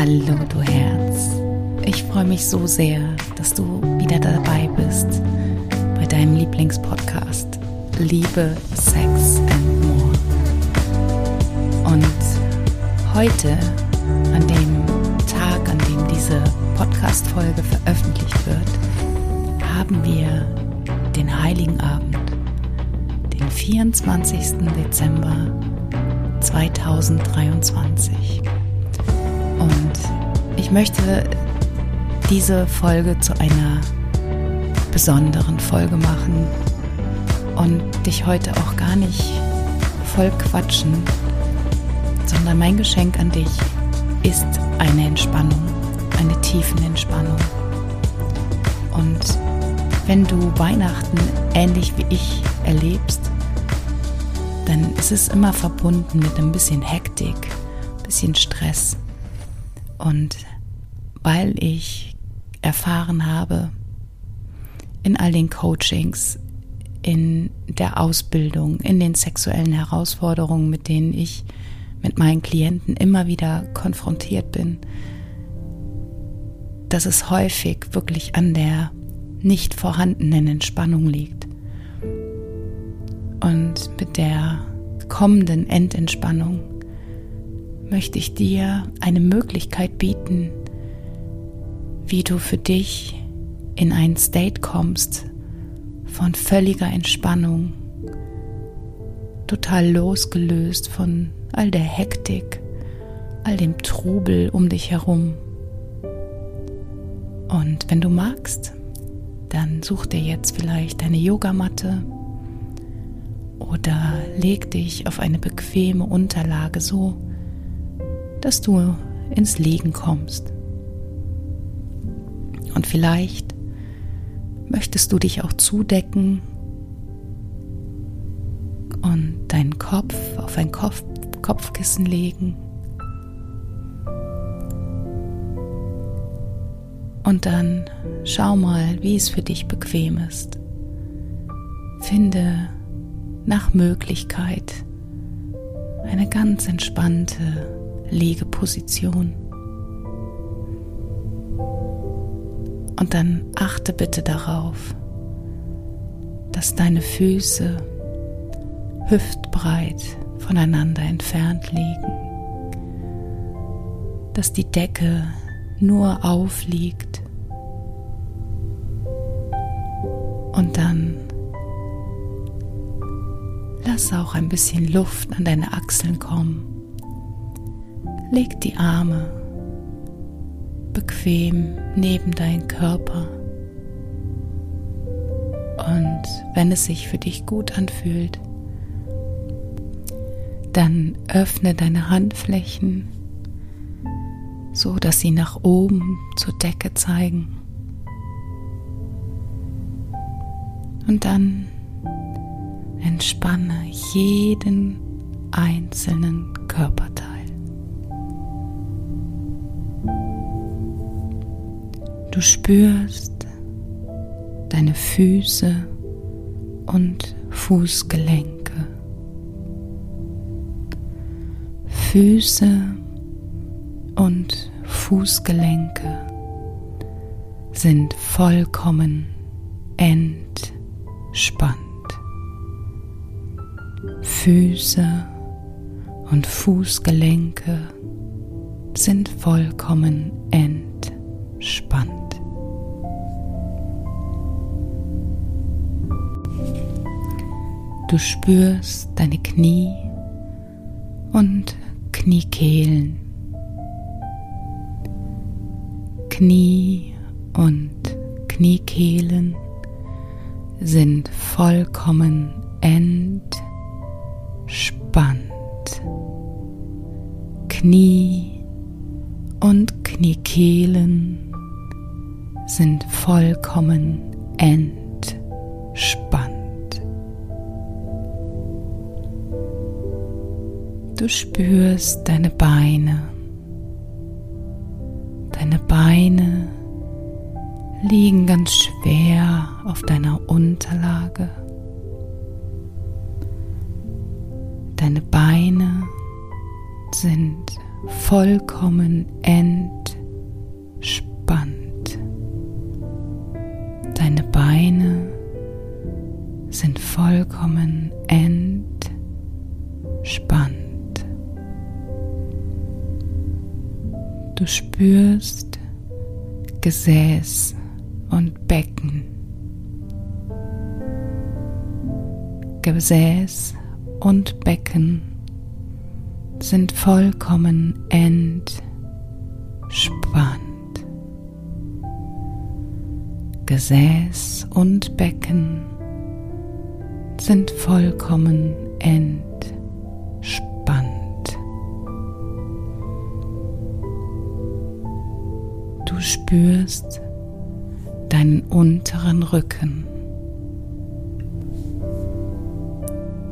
Hallo, du Herz. Ich freue mich so sehr, dass du wieder dabei bist bei deinem Lieblingspodcast Liebe, Sex and More. Und heute, an dem Tag, an dem diese Podcast-Folge veröffentlicht wird, haben wir den Heiligen Abend, den 24. Dezember 2023. Ich möchte diese Folge zu einer besonderen Folge machen und dich heute auch gar nicht voll quatschen, sondern mein Geschenk an dich ist eine Entspannung, eine tiefen Entspannung. Und wenn du Weihnachten ähnlich wie ich erlebst, dann ist es immer verbunden mit ein bisschen Hektik, ein bisschen Stress. Und weil ich erfahren habe, in all den Coachings, in der Ausbildung, in den sexuellen Herausforderungen, mit denen ich mit meinen Klienten immer wieder konfrontiert bin, dass es häufig wirklich an der nicht vorhandenen Entspannung liegt. Und mit der kommenden Endentspannung möchte ich dir eine Möglichkeit bieten, wie du für dich in einen State kommst von völliger Entspannung, total losgelöst von all der Hektik, all dem Trubel um dich herum. Und wenn du magst, dann such dir jetzt vielleicht deine Yogamatte oder leg dich auf eine bequeme Unterlage so, dass du ins Liegen kommst. Und vielleicht möchtest du dich auch zudecken und deinen Kopf auf ein Kopf Kopfkissen legen. Und dann schau mal, wie es für dich bequem ist. Finde nach Möglichkeit eine ganz entspannte Liegeposition. Und dann achte bitte darauf, dass deine Füße hüftbreit voneinander entfernt liegen, dass die Decke nur aufliegt und dann lass auch ein bisschen Luft an deine Achseln kommen. Leg die Arme bequem neben deinen Körper. Und wenn es sich für dich gut anfühlt, dann öffne deine Handflächen, so dass sie nach oben zur Decke zeigen. Und dann entspanne jeden einzelnen Körperteil. Du spürst deine Füße und Fußgelenke. Füße und Fußgelenke sind vollkommen entspannt. Füße und Fußgelenke sind vollkommen entspannt. Du spürst deine Knie und Kniekehlen. Knie und Kniekehlen sind vollkommen entspannt. Knie und Kniekehlen sind vollkommen entspannt. Du spürst deine Beine. Deine Beine liegen ganz schwer auf deiner Unterlage. Deine Beine sind vollkommen entspannt. Deine Beine sind vollkommen entspannt. Du spürst Gesäß und Becken. Gesäß und Becken sind vollkommen entspannt. Gesäß und Becken sind vollkommen entspannt. Spürst deinen unteren Rücken.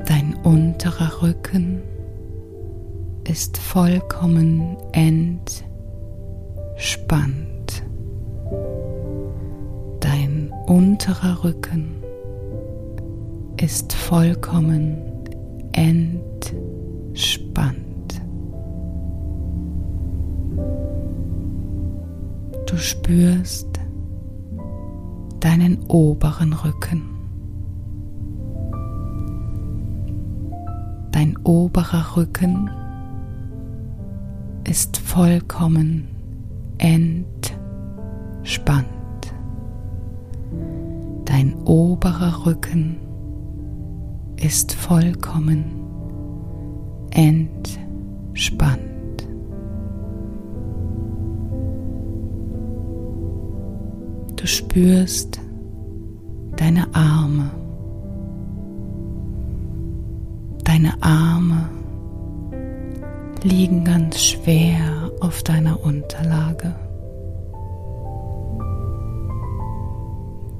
Dein unterer Rücken ist vollkommen entspannt. Dein unterer Rücken ist vollkommen entspannt. Spürst deinen oberen Rücken. Dein oberer Rücken ist vollkommen entspannt. Dein oberer Rücken ist vollkommen entspannt. Spürst deine Arme. Deine Arme liegen ganz schwer auf deiner Unterlage.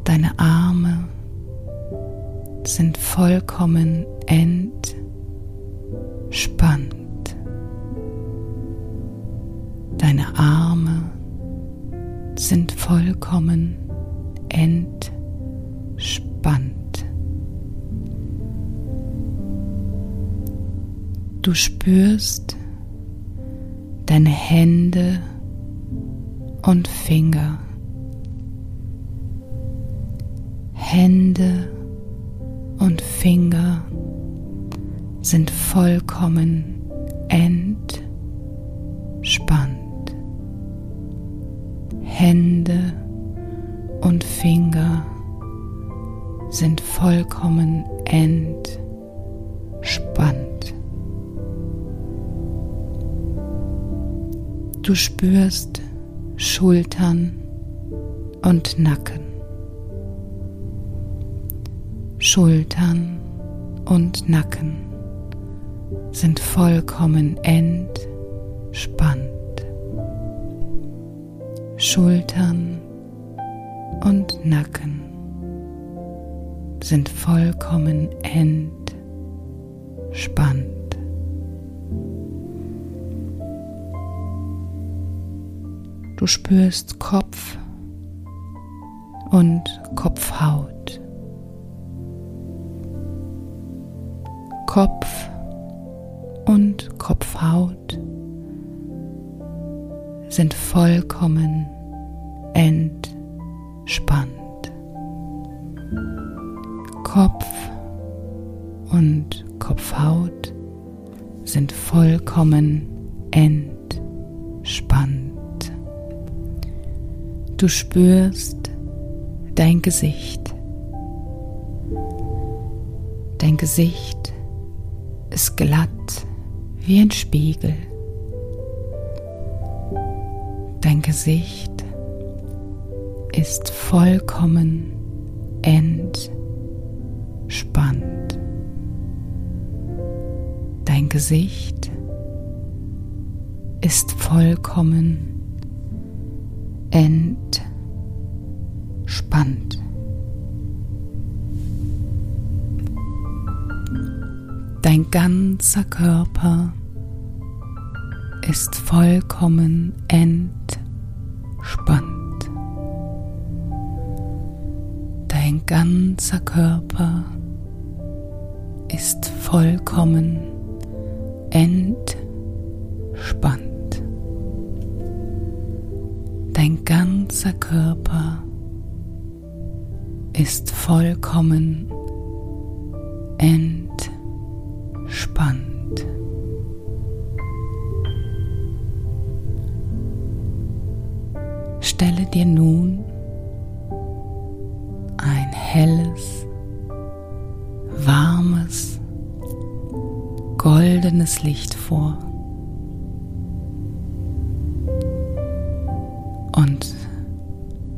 Deine Arme sind vollkommen entspannt. Deine Arme sind vollkommen entspannt. Du spürst deine Hände und Finger. Hände und Finger sind vollkommen entspannt. Hände und Finger sind vollkommen entspannt. Du spürst Schultern und Nacken. Schultern und Nacken sind vollkommen entspannt. Schultern und Nacken sind vollkommen entspannt. Du spürst Kopf und Kopfhaut. Kopf und Kopfhaut sind vollkommen entspannt. Kopf und Kopfhaut sind vollkommen entspannt. Du spürst dein Gesicht. Dein Gesicht ist glatt wie ein Spiegel. Dein Gesicht ist vollkommen entspannt. Dein Gesicht ist vollkommen entspannt. Dein ganzer Körper ist vollkommen entspannt. Ganzer Körper ist vollkommen entspannt. dein ganzer Körper ist vollkommen entspannt. Stelle dir nun helles, warmes, goldenes Licht vor. Und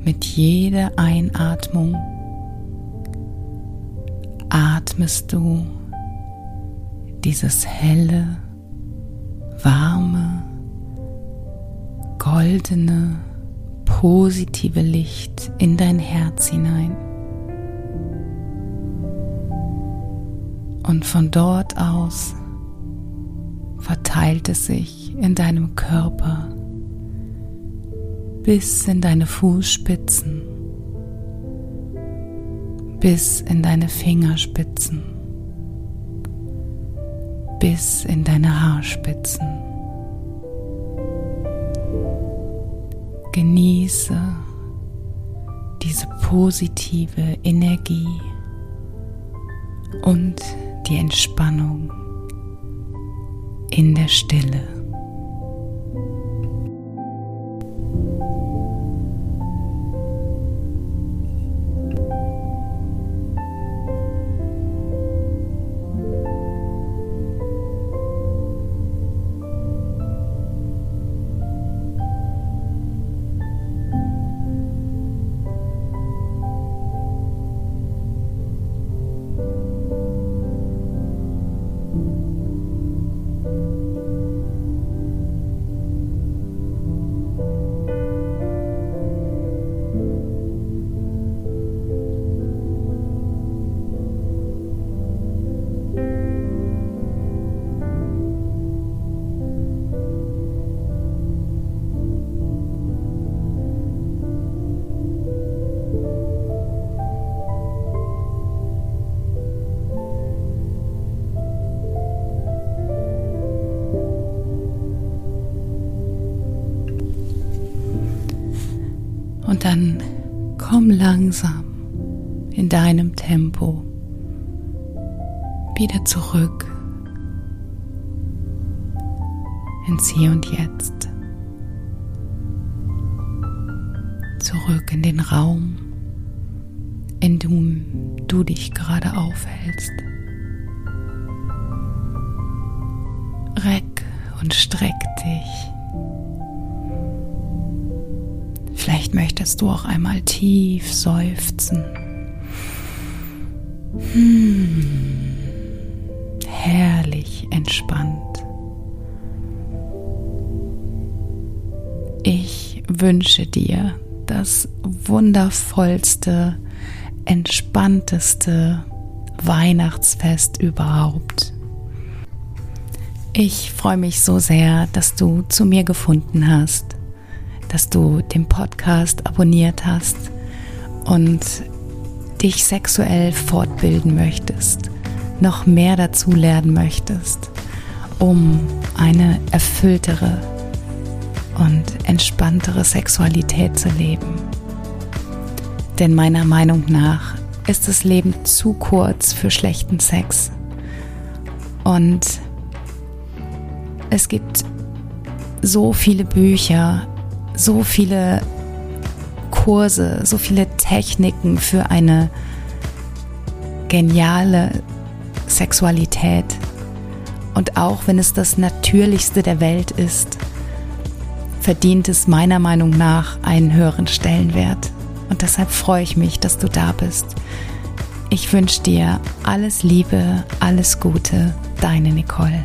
mit jeder Einatmung atmest du dieses helle, warme, goldene, positive Licht in dein Herz hinein. Und von dort aus verteilt es sich in deinem Körper bis in deine Fußspitzen, bis in deine Fingerspitzen, bis in deine Haarspitzen. Genieße diese positive Energie und die Entspannung in der Stille. Dann komm langsam in deinem Tempo wieder zurück ins Hier und Jetzt. Zurück in den Raum, in dem du dich gerade aufhältst. Reck und streck dich. Vielleicht möchtest du auch einmal tief seufzen. Hm, herrlich entspannt. Ich wünsche dir das wundervollste, entspannteste Weihnachtsfest überhaupt. Ich freue mich so sehr, dass du zu mir gefunden hast dass du den Podcast abonniert hast und dich sexuell fortbilden möchtest, noch mehr dazu lernen möchtest, um eine erfülltere und entspanntere Sexualität zu leben. Denn meiner Meinung nach ist das Leben zu kurz für schlechten Sex. Und es gibt so viele Bücher, so viele Kurse, so viele Techniken für eine geniale Sexualität. Und auch wenn es das Natürlichste der Welt ist, verdient es meiner Meinung nach einen höheren Stellenwert. Und deshalb freue ich mich, dass du da bist. Ich wünsche dir alles Liebe, alles Gute, deine Nicole.